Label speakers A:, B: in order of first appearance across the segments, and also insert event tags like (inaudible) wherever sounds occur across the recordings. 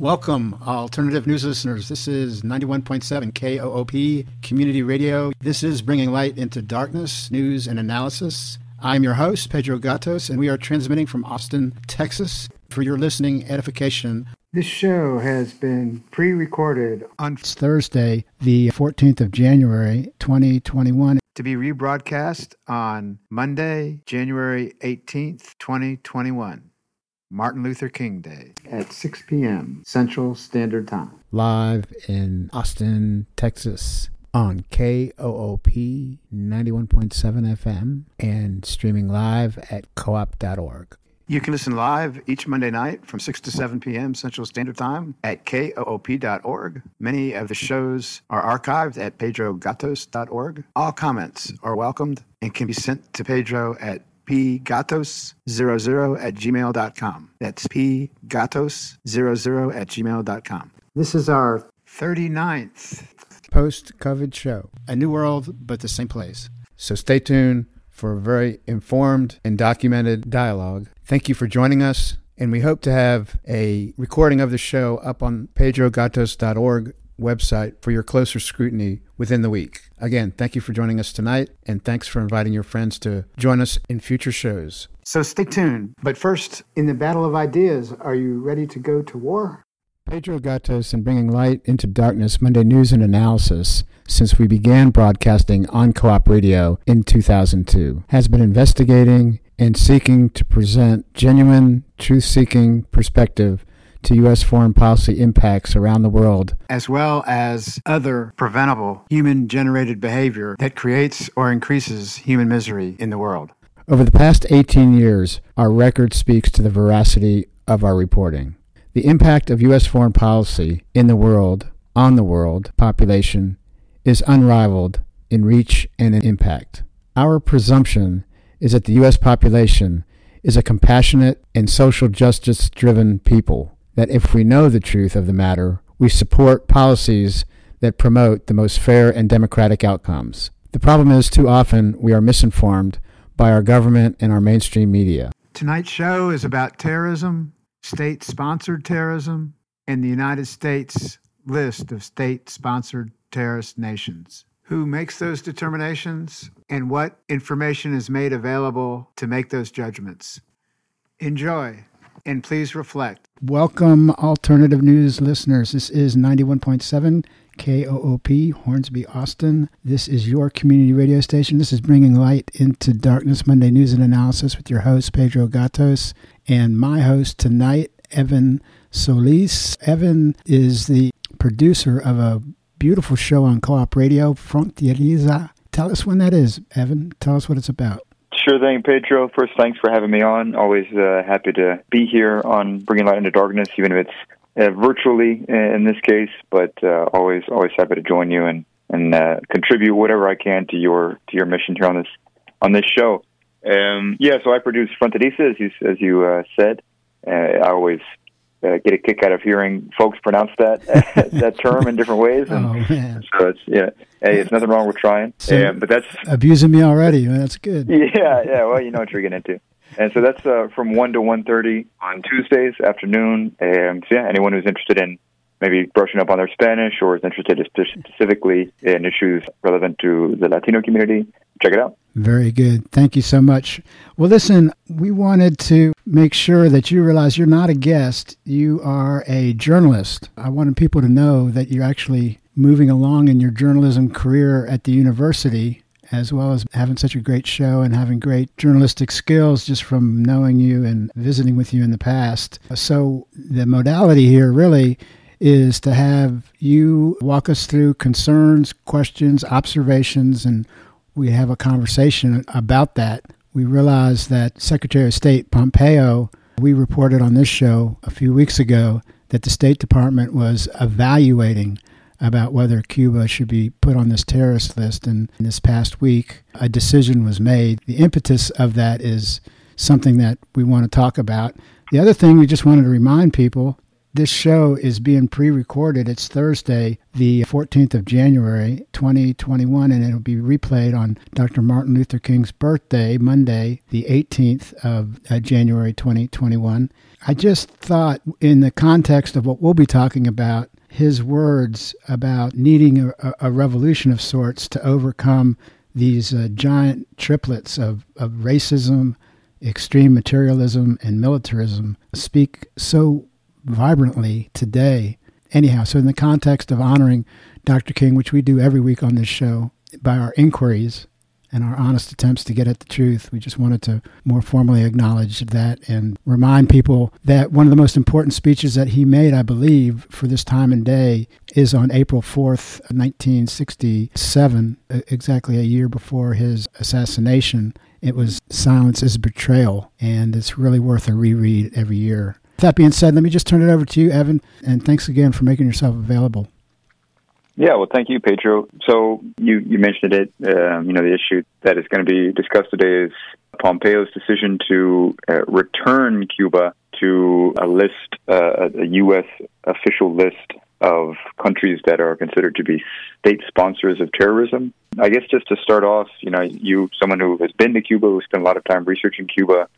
A: Welcome, alternative news listeners. This is 91.7 KOOP Community Radio. This is bringing light into darkness, news, and analysis. I'm your host, Pedro Gatos, and we are transmitting from Austin, Texas. For your listening edification, this show has been pre recorded on Thursday, the 14th of January, 2021, to be rebroadcast on Monday, January 18th, 2021. Martin Luther King Day at 6 p.m. Central Standard Time. Live in Austin, Texas on KOOP 91.7 FM and streaming live at koop.org. You can listen live each Monday night from 6 to 7 p.m. Central Standard Time at koop.org. Many of the shows are archived at pedrogatos.org. All comments are welcomed and can be sent to Pedro at pgatos00 at gmail.com. That's pgatos00 at gmail.com. This is our 39th post COVID show. A new world, but the same place. So stay tuned for a very informed and documented dialogue. Thank you for joining us, and we hope to have a recording of the show up on pedrogatos.org website for your closer scrutiny within the week. Again, thank you for joining us tonight, and thanks for inviting your friends to join us in future shows. So stay tuned. But first, in the battle of ideas, are you ready to go to war? Pedro Gatos and Bringing Light into Darkness Monday News and Analysis, since we began broadcasting on Co op Radio in 2002, has been investigating and seeking to present genuine, truth seeking perspective to U.S. foreign policy impacts around the world, as well as other preventable human generated behavior that creates or increases human misery in the world. Over the past 18 years, our record speaks to the veracity of our reporting. The impact of U.S. foreign policy in the world, on the world population, is unrivaled in reach and in impact. Our presumption is that the U.S. population is a compassionate and social justice driven people that if we know the truth of the matter, we support policies that promote the most fair and democratic outcomes. The problem is, too often, we are misinformed by our government and our mainstream media. Tonight's show is about terrorism, state sponsored terrorism, and the United States list of state sponsored terrorist nations. Who makes those determinations and what information is made available to make those judgments? Enjoy and please reflect. Welcome, alternative news listeners. This is 91.7 KOOP, Hornsby, Austin. This is your community radio station. This is Bringing Light into Darkness Monday News and Analysis with your host, Pedro Gatos, and my host tonight, Evan Solis. Evan is the producer of a beautiful show on Co op Radio, Frontieriza. Tell us when that is, Evan. Tell us what it's about.
B: Sure thing, Pedro. First, thanks for having me on. Always uh, happy to be here on Bringing Light into Darkness, even if it's uh, virtually in this case. But uh, always, always happy to join you and and uh, contribute whatever I can to your to your mission here on this on this show. Um, yeah, so I produce Fronteriza, as you as you uh, said. Uh, I always uh, get a kick out of hearing folks pronounce that (laughs) that term in different ways. And oh man! So it's yeah, hey, it's nothing wrong with trying. So but that's
A: abusing me already. That's good. (laughs)
B: Yeah, yeah. Well, you know what you're getting into. And so that's uh, from one to one thirty on Tuesdays afternoon. And so yeah, anyone who's interested in maybe brushing up on their Spanish or is interested specifically in issues relevant to the Latino community, check it out.
A: Very good. Thank you so much. Well, listen, we wanted to make sure that you realize you're not a guest, you are a journalist. I wanted people to know that you're actually moving along in your journalism career at the university as well as having such a great show and having great journalistic skills just from knowing you and visiting with you in the past. So, the modality here really is to have you walk us through concerns, questions, observations, and we have a conversation about that. We realize that Secretary of State Pompeo, we reported on this show a few weeks ago that the State Department was evaluating about whether Cuba should be put on this terrorist list. And this past week, a decision was made. The impetus of that is something that we want to talk about. The other thing we just wanted to remind people this show is being pre recorded. It's Thursday, the 14th of January, 2021, and it'll be replayed on Dr. Martin Luther King's birthday, Monday, the 18th of uh, January, 2021. I just thought, in the context of what we'll be talking about, his words about needing a, a revolution of sorts to overcome these uh, giant triplets of, of racism, extreme materialism, and militarism speak so vibrantly today. Anyhow, so in the context of honoring Dr. King, which we do every week on this show, by our inquiries and our honest attempts to get at the truth, we just wanted to more formally acknowledge that and remind people that one of the most important speeches that he made, I believe, for this time and day is on April 4th, 1967, exactly a year before his assassination. It was Silence is Betrayal, and it's really worth a reread every year. That being said, let me just turn it over to you, Evan, and thanks again for making yourself available.
B: Yeah, well, thank you, Pedro. So you, you mentioned it. Um, you know, the issue that is going to be discussed today is Pompeo's decision to uh, return Cuba to a list, uh, a U.S. official list of countries that are considered to be state sponsors of terrorism. I guess just to start off, you know, you, someone who has been to Cuba, who spent a lot of time researching Cuba,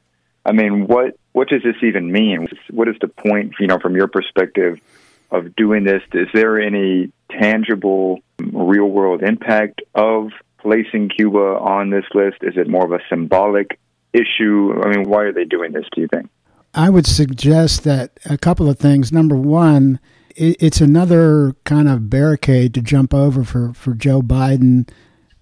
B: I mean, what what does this even mean? What is the point, you know, from your perspective of doing this? Is there any tangible, real world impact of placing Cuba on this list? Is it more of a symbolic issue? I mean, why are they doing this? Do you think?
A: I would suggest that a couple of things. Number one, it's another kind of barricade to jump over for, for Joe Biden,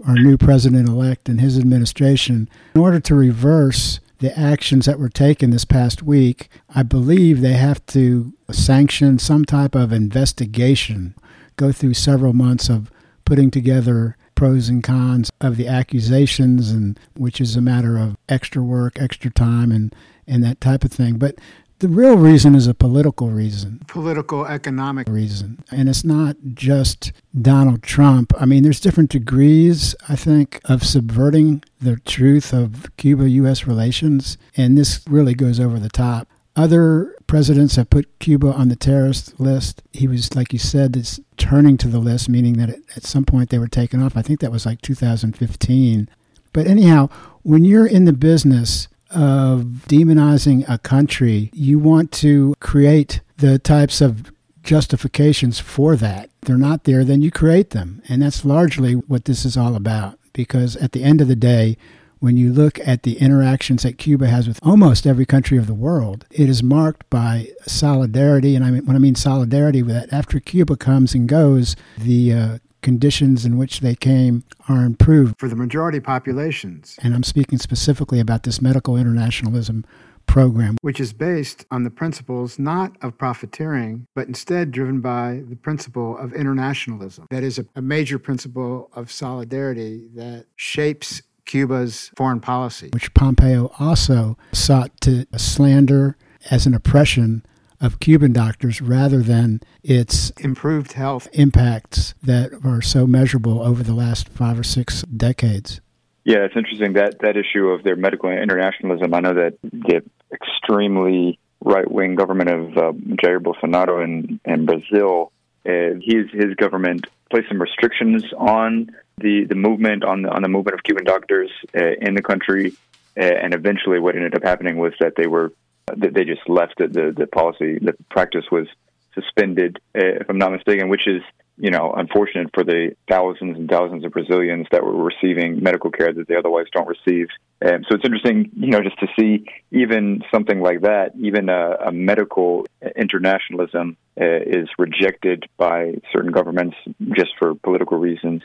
A: our new president elect, and his administration, in order to reverse the actions that were taken this past week, I believe they have to sanction some type of investigation, go through several months of putting together pros and cons of the accusations and which is a matter of extra work, extra time and and that type of thing. But the real reason is a political reason, political economic reason. And it's not just Donald Trump. I mean, there's different degrees, I think, of subverting the truth of Cuba US relations. And this really goes over the top. Other presidents have put Cuba on the terrorist list. He was, like you said, it's turning to the list, meaning that at some point they were taken off. I think that was like 2015. But anyhow, when you're in the business of demonizing a country, you want to create the types of justifications for that. They're not there, then you create them. And that's largely what this is all about. Because at the end of the day, when you look at the interactions that Cuba has with almost every country of the world, it is marked by solidarity. And I mean, when I mean solidarity, that after Cuba comes and goes, the uh, conditions in which they came are improved for the majority populations. And I'm speaking specifically about this medical internationalism program, which is based on the principles not of profiteering, but instead driven by the principle of internationalism. That is a, a major principle of solidarity that shapes Cuba's foreign policy, which Pompeo also sought to slander as an oppression of Cuban doctors rather than its improved health impacts that are so measurable over the last five or six decades.
B: Yeah, it's interesting that that issue of their medical internationalism. I know that the extremely right wing government of uh, Jair Bolsonaro in, in Brazil, uh, his his government placed some restrictions on the, the movement on the on the movement of Cuban doctors uh, in the country, uh, and eventually what ended up happening was that they were they just left it. The the policy, the practice was suspended, uh, if I'm not mistaken, which is you know unfortunate for the thousands and thousands of Brazilians that were receiving medical care that they otherwise don't receive. And so it's interesting, you know, just to see even something like that, even a, a medical internationalism uh, is rejected by certain governments just for political reasons.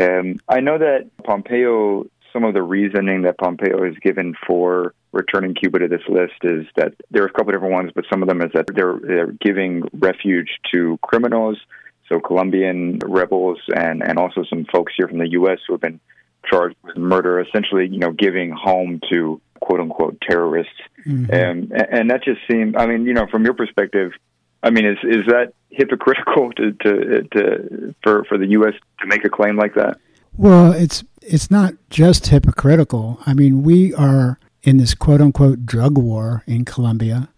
B: Um, I know that Pompeo some of the reasoning that Pompeo has given for returning Cuba to this list is that there are a couple of different ones, but some of them is that they're, they're giving refuge to criminals, so Colombian rebels, and, and also some folks here from the U.S. who have been charged with murder, essentially, you know, giving home to quote unquote terrorists. Mm-hmm. And, and that just seemed, I mean, you know, from your perspective, I mean, is is that hypocritical to, to, to for for the U.S. to make a claim like that?
A: Well, it's it's not just hypocritical. I mean, we are in this quote unquote drug war in Colombia.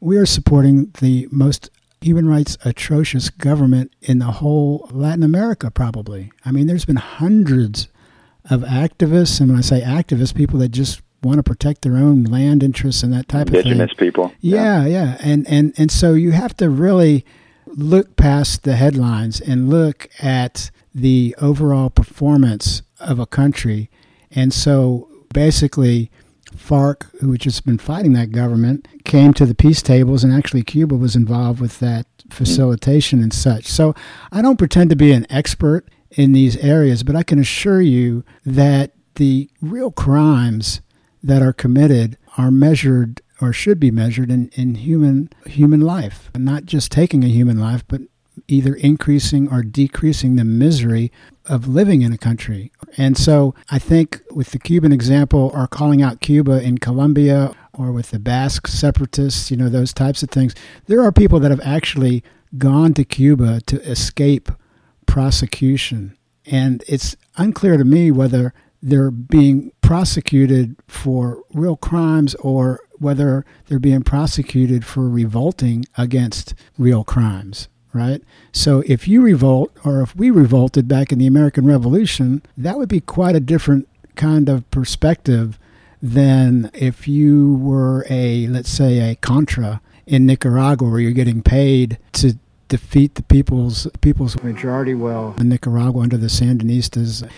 A: We are supporting the most human rights atrocious government in the whole Latin America, probably. I mean, there's been hundreds of activists, and when I say activists, people that just want to protect their own land interests and that type
B: Indigenous
A: of thing.
B: Indigenous people.
A: Yeah, yeah, yeah, and and and so you have to really look past the headlines and look at the overall performance of a country. And so basically, FARC, who had just been fighting that government, came to the peace tables, and actually Cuba was involved with that mm. facilitation and such. So I don't pretend to be an expert in these areas, but I can assure you that the real crimes that are committed are measured or should be measured in, in human human life, not just taking a human life, but either increasing or decreasing the misery of living in a country. And so I think with the Cuban example, or calling out Cuba in Colombia, or with the Basque separatists, you know, those types of things, there are people that have actually gone to Cuba to escape prosecution. And it's unclear to me whether they're being prosecuted for real crimes or whether they're being prosecuted for revolting against real crimes right? So if you revolt, or if we revolted back in the American Revolution, that would be quite a different kind of perspective than if you were a, let's say, a Contra in Nicaragua, where you're getting paid to defeat the people's people's majority will in Nicaragua under the Sandinistas.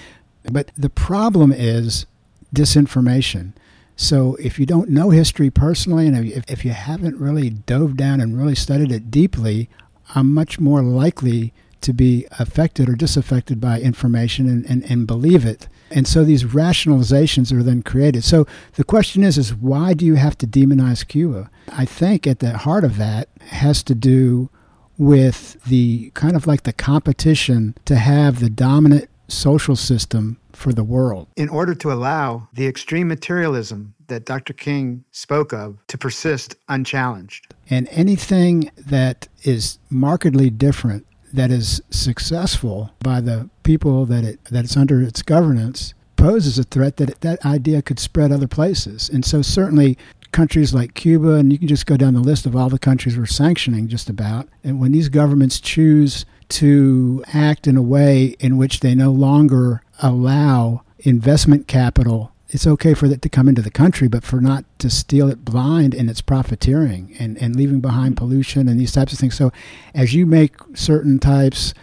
A: But the problem is disinformation. So if you don't know history personally, and if, if you haven't really dove down and really studied it deeply, I'm much more likely to be affected or disaffected by information and, and, and believe it. And so these rationalizations are then created. So the question is, is why do you have to demonize Cuba? I think at the heart of that has to do with the kind of like the competition to have the dominant social system for the world. In order to allow the extreme materialism that Dr. King spoke of to persist unchallenged. And anything that is markedly different, that is successful by the people that it that it's under its governance, poses a threat that it, that idea could spread other places. And so certainly countries like Cuba, and you can just go down the list of all the countries we're sanctioning just about. And when these governments choose to act in a way in which they no longer allow investment capital it's okay for it to come into the country, but for not to steal it blind in its profiteering and, and leaving behind pollution and these types of things. So, as you make certain types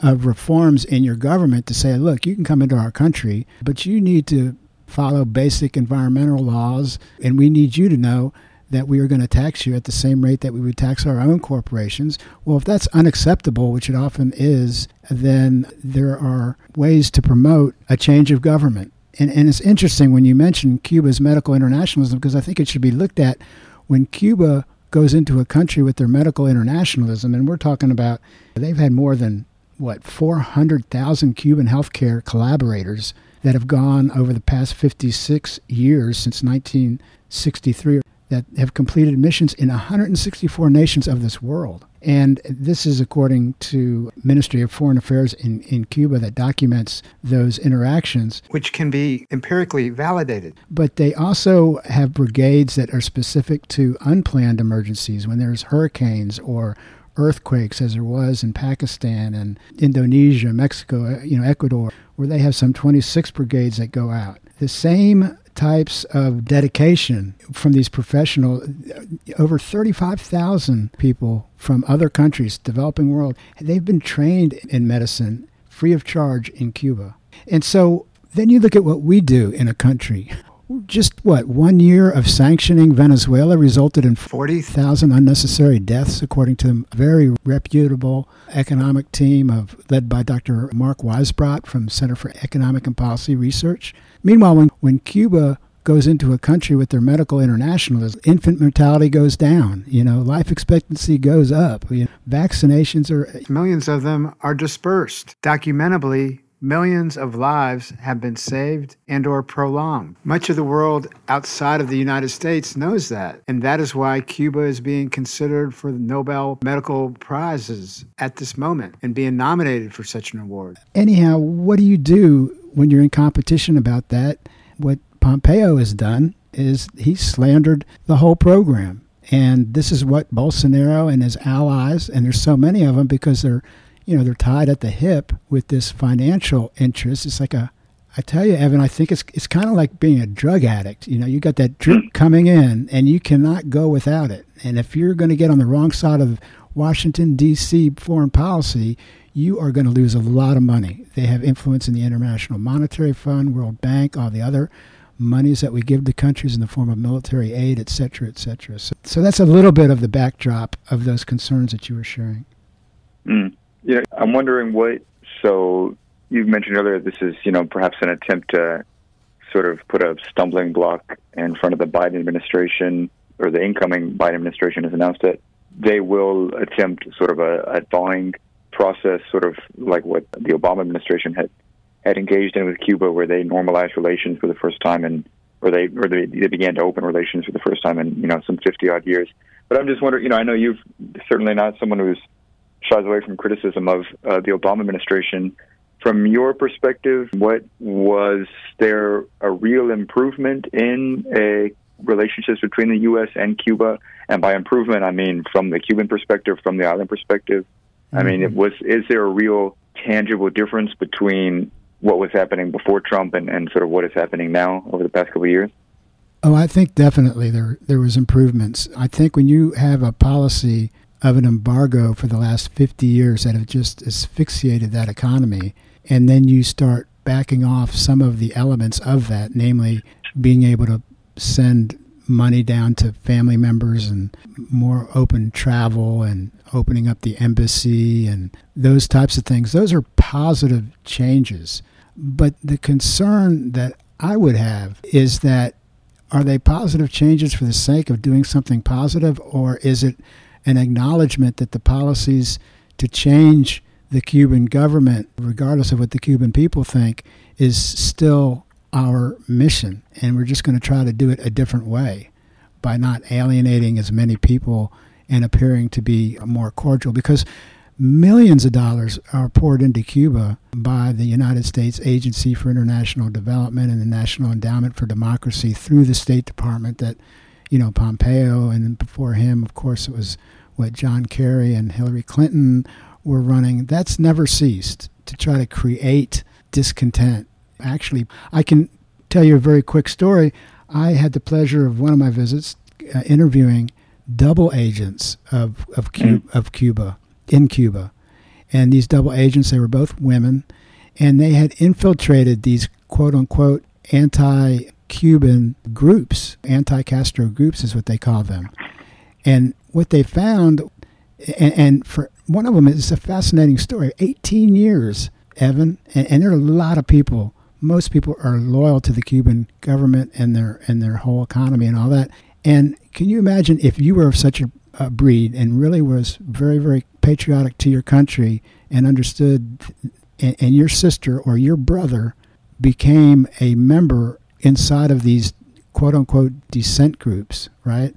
A: of reforms in your government to say, look, you can come into our country, but you need to follow basic environmental laws, and we need you to know that we are going to tax you at the same rate that we would tax our own corporations. Well, if that's unacceptable, which it often is, then there are ways to promote a change of government. And, and it's interesting when you mention Cuba's medical internationalism because I think it should be looked at when Cuba goes into a country with their medical internationalism, and we're talking about they've had more than what 400,000 Cuban healthcare collaborators that have gone over the past 56 years since 1963 that have completed missions in 164 nations of this world. And this is according to Ministry of Foreign Affairs in, in Cuba that documents those interactions. Which can be empirically validated. But they also have brigades that are specific to unplanned emergencies when there's hurricanes or earthquakes as there was in Pakistan and Indonesia, Mexico, you know, Ecuador, where they have some 26 brigades that go out. The same types of dedication from these professionals. Over 35,000 people from other countries, developing world, they've been trained in medicine free of charge in Cuba. And so then you look at what we do in a country. Just what, one year of sanctioning Venezuela resulted in 40,000 unnecessary deaths, according to a very reputable economic team of, led by Dr. Mark Weisbrot from Center for Economic and Policy Research. Meanwhile, when, when Cuba goes into a country with their medical internationalism, infant mortality goes down. You know, life expectancy goes up. You know, vaccinations are millions of them are dispersed. Documentably, millions of lives have been saved and or prolonged. Much of the world outside of the United States knows that, and that is why Cuba is being considered for the Nobel Medical Prizes at this moment and being nominated for such an award. Anyhow, what do you do when you're in competition about that, what Pompeo has done is he slandered the whole program. And this is what Bolsonaro and his allies, and there's so many of them because they're, you know, they're tied at the hip with this financial interest. It's like a, I tell you, Evan, I think it's it's kind of like being a drug addict. You know, you got that drip coming in, and you cannot go without it. And if you're going to get on the wrong side of Washington D.C. foreign policy, you are going to lose a lot of money. They have influence in the International Monetary Fund, World Bank, all the other monies that we give to countries in the form of military aid, et cetera, et cetera. So, so that's a little bit of the backdrop of those concerns that you were sharing.
B: Mm. Yeah, I'm wondering what. So you've mentioned earlier this is, you know, perhaps an attempt to sort of put a stumbling block in front of the Biden administration, or the incoming Biden administration has announced that they will attempt sort of a, a thawing process, sort of like what the Obama administration had had engaged in with Cuba, where they normalized relations for the first time, and or they or they, they began to open relations for the first time in you know some fifty odd years. But I'm just wondering, you know, I know you've certainly not someone who's shies away from criticism of uh, the Obama administration. From your perspective, what was there a real improvement in a relationships between the U.S. and Cuba? And by improvement, I mean from the Cuban perspective, from the island perspective. Mm-hmm. I mean, it was is there a real tangible difference between what was happening before Trump and, and sort of what is happening now over the past couple of years?
A: Oh, I think definitely there there was improvements. I think when you have a policy of an embargo for the last 50 years that have just asphyxiated that economy, and then you start backing off some of the elements of that, namely being able to send money down to family members and more open travel and opening up the embassy and those types of things. Those are positive changes. But the concern that I would have is that are they positive changes for the sake of doing something positive, or is it an acknowledgement that the policies to change the Cuban government, regardless of what the Cuban people think, is still our mission? And we're just going to try to do it a different way by not alienating as many people and appearing to be more cordial. Because Millions of dollars are poured into Cuba by the United States Agency for International Development and the National Endowment for Democracy through the State Department that, you know, Pompeo and before him, of course, it was what John Kerry and Hillary Clinton were running. That's never ceased to try to create discontent. Actually, I can tell you a very quick story. I had the pleasure of one of my visits uh, interviewing double agents of of, Cu- mm. of Cuba in Cuba. And these double agents, they were both women, and they had infiltrated these quote unquote anti Cuban groups, anti Castro groups is what they call them. And what they found, and, and, for one of them, it's a fascinating story 18 years, Evan, and, and there are a lot of people. Most people are loyal to the Cuban government and their and their whole economy and all that. And can you imagine if you were of such a, a breed and really was very, very patriotic to your country and understood, and, and your sister or your brother became a member inside of these quote unquote dissent groups, right?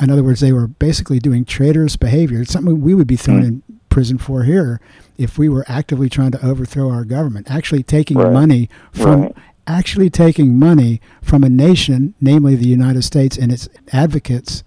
A: In other words, they were basically doing traitorous behavior. It's something we would be thrown mm. in prison for here if we were actively trying to overthrow our government, actually taking right. money from right. actually taking money from a nation, namely the United States and its advocates,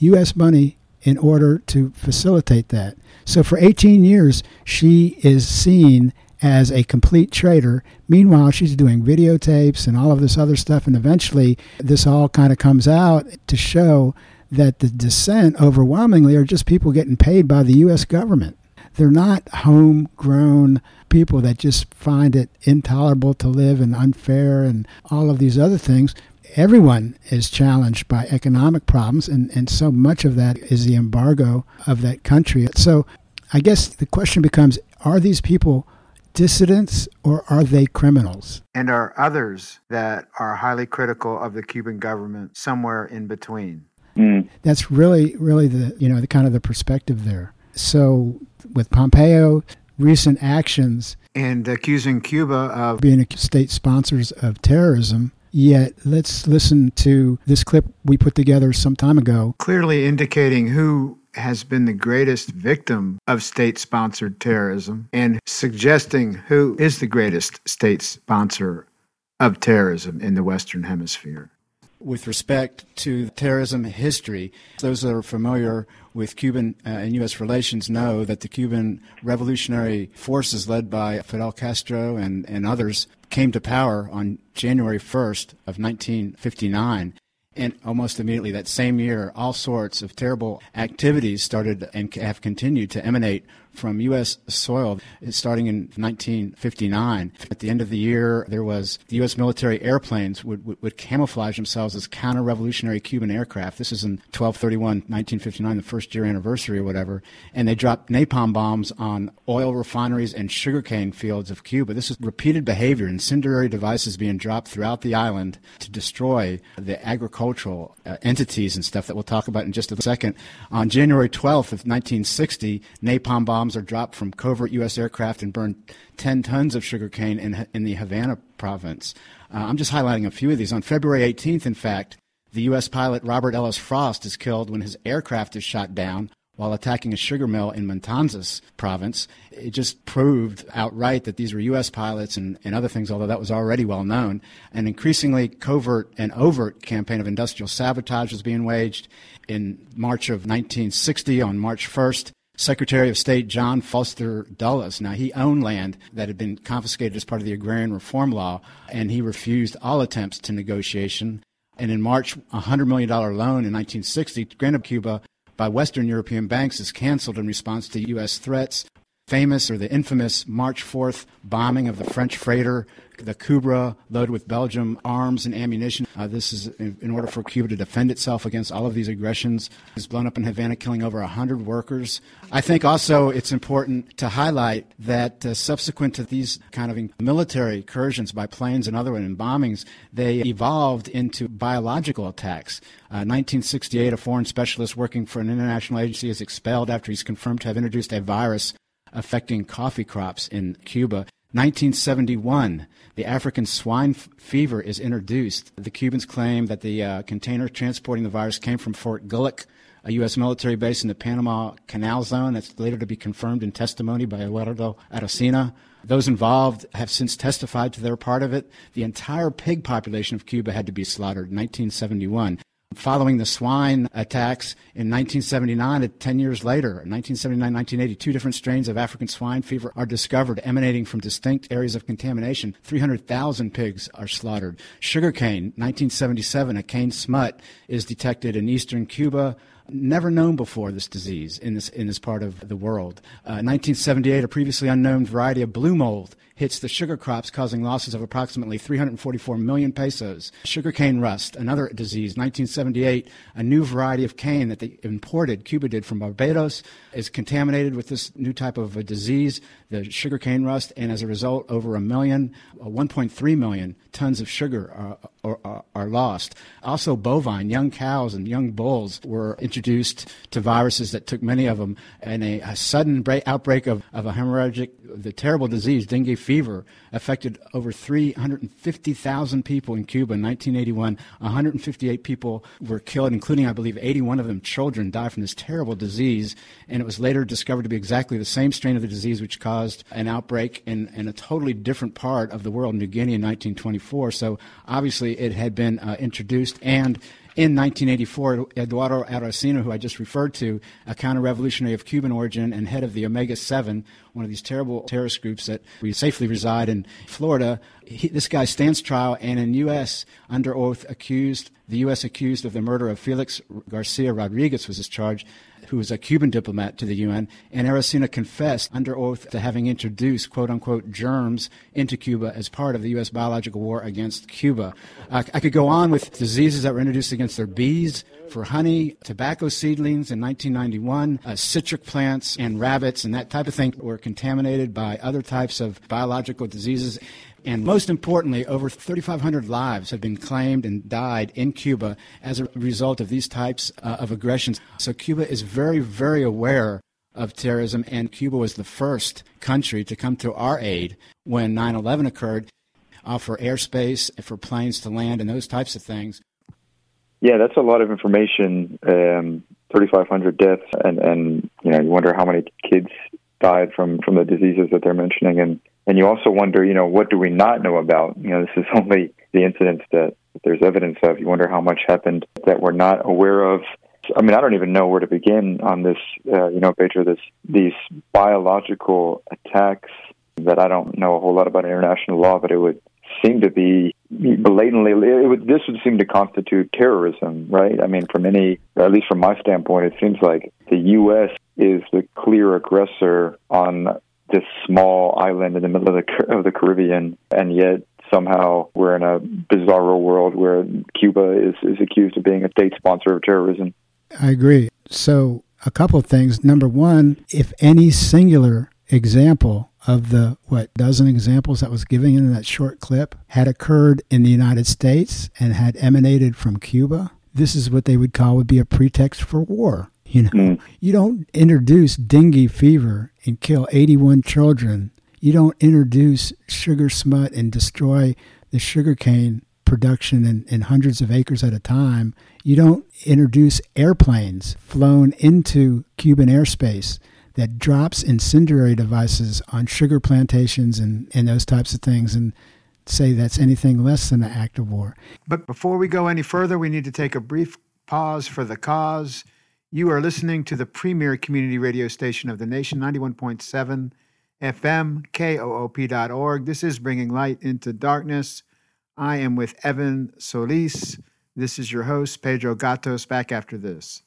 A: US money in order to facilitate that. So for 18 years, she is seen as a complete traitor. Meanwhile, she's doing videotapes and all of this other stuff, and eventually, this all kind of comes out to show that the dissent overwhelmingly are just people getting paid by the U.S. government. They're not homegrown people that just find it intolerable to live and unfair and all of these other things everyone is challenged by economic problems, and, and so much of that is the embargo of that country. So I guess the question becomes are these people dissidents or are they criminals? And are others that are highly critical of the Cuban government somewhere in between? Mm. That's really, really the you know the kind of the perspective there. So with Pompeo, recent actions and accusing Cuba of being a state sponsors of terrorism, Yet, let's listen to this clip we put together some time ago. Clearly indicating who has been the greatest victim of state sponsored terrorism and suggesting who is the greatest state sponsor of terrorism in the Western Hemisphere. with respect to terrorism history. Those that are familiar with Cuban uh, and U.S. relations know that the Cuban revolutionary forces led by Fidel Castro and, and others came to power on January 1st of 1959. And almost immediately that same year, all sorts of terrible activities started and have continued to emanate from U.S. soil starting in 1959. At the end of the year, there was the U.S. military airplanes would, would, would camouflage themselves as counter-revolutionary Cuban aircraft. This is in 1231, 1959, the first year anniversary or whatever. And they dropped napalm bombs on oil refineries and sugarcane fields of Cuba. This is repeated behavior, incendiary devices being dropped throughout the island to destroy the agricultural uh, entities and stuff that we'll talk about in just a second. On January 12th of 1960, napalm bombs bombs are dropped from covert U.S. aircraft and burn 10 tons of sugarcane in, in the Havana province. Uh, I'm just highlighting a few of these. On February 18th, in fact, the U.S. pilot Robert Ellis Frost is killed when his aircraft is shot down while attacking a sugar mill in Matanzas province. It just proved outright that these were U.S. pilots and, and other things, although that was already well known. An increasingly covert and overt campaign of industrial sabotage was being waged. In March of 1960, on March 1st, Secretary of State John Foster Dulles. Now, he owned land that had been confiscated as part of the Agrarian Reform Law, and he refused all attempts to negotiation. And in March, a $100 million loan in 1960 granted Cuba by Western European banks is canceled in response to U.S. threats. Famous or the infamous March 4th bombing of the French freighter the Coubre, loaded with Belgium arms and ammunition. Uh, this is in, in, order for Cuba to defend itself against all of these aggressions. It's blown up in Havana, killing over 100 workers. I think also it's important to highlight that uh, subsequent to these kind of military incursions by planes and other and bombings, they evolved into biological attacks. Uh, 1968, a foreign specialist working for an international agency is expelled after he's confirmed to have introduced a virus affecting coffee crops in Cuba. 1971, the African swine f- fever is introduced. The Cubans claim that the uh, container transporting the virus came from Fort Gulick, a U.S. military base in the Panama Canal Zone. That's later to be confirmed in testimony by Eduardo Arocena. Those involved have since testified to their part of it. The entire pig population of Cuba had to be slaughtered in 1971. Following the swine attacks in 1979, 10 years later, 1979 1980, two different strains of African swine fever are discovered emanating from distinct areas of contamination. 300,000 pigs are slaughtered. Sugarcane, 1977, a cane smut is detected in eastern Cuba never known before this disease in this in this part of the world. Uh, 1978, a previously unknown variety of blue mold hits the sugar crops, causing losses of approximately 344 million pesos. Sugarcane rust, another disease. 1978, a new variety of cane that they imported, Cuba did from Barbados, is contaminated with this new type of a disease, the sugarcane rust, and as a result, over a million, uh, 1.3 million tons of sugar are, are, are lost. Also, bovine, young cows and young bulls were introduced to viruses that took many of them, and a, a sudden break, outbreak of, of a hemorrhagic, the terrible disease, dengue fever, affected over 350,000 people in Cuba in 1981. 158 people were killed, including, I believe, 81 of them children died from this terrible disease, and it was later discovered to be exactly the same strain of the disease which caused an outbreak in, in a totally different part of the world, New Guinea, in 1924. So obviously it had been uh, introduced and in 1984, Eduardo Arocena, who I just referred to, a counter-revolutionary of Cuban origin and head of the Omega 7, one of these terrible terrorist groups that we safely reside in Florida, he, this guy stands trial and in U.S. under oath accused, the U.S. accused of the murder of Felix Garcia Rodriguez was his charge who was a Cuban diplomat to the UN, and Arocena confessed under oath to having introduced quote unquote germs into Cuba as part of the U.S. biological war against Cuba. I could go on with diseases that were introduced against their bees, for honey, tobacco seedlings in 1991, uh, citric plants, and rabbits, and that type of thing were contaminated by other types of biological diseases. And most importantly, over 3,500 lives have been claimed and died in Cuba as a result of these types uh, of aggressions. So Cuba is very, very aware of terrorism, and Cuba was the first country to come to our aid when 9 11 occurred, offer airspace for planes to land and those types of things.
B: Yeah, that's a lot of information. Um, 3,500 deaths, and, and you know, you wonder how many kids died from, from the diseases that they're mentioning. And and you also wonder, you know, what do we not know about? You know, this is (laughs) only the incidents that there's evidence of. You wonder how much happened that we're not aware of. I mean, I don't even know where to begin on this. Uh, you know, Pedro, this these biological attacks that I don't know a whole lot about international law, but it would seem to be blatantly. It would, this would seem to constitute terrorism, right? I mean, from any, at least from my standpoint, it seems like the U.S. is the clear aggressor on this small island in the middle of the of the Caribbean, and yet somehow we're in a bizarre world where Cuba is, is accused of being a state sponsor of terrorism.
A: I agree. So, a couple of things. Number one, if any singular example of the what dozen examples that was given in that short clip had occurred in the United States and had emanated from Cuba, this is what they would call would be a pretext for war. You know, mm. you don't introduce dengue fever and kill 81 children. You don't introduce sugar smut and destroy the sugarcane production in, in hundreds of acres at a time. You don't introduce airplanes flown into Cuban airspace that drops incendiary devices on sugar plantations and, and those types of things and say that's anything less than an act of war. But before we go any further, we need to take a brief pause for the cause. You are listening to the premier community radio station of the nation, 91.7 FM, KOOP.org. This is Bringing Light into Darkness. I am with Evan Solis. This is your host, Pedro Gatos, back after this.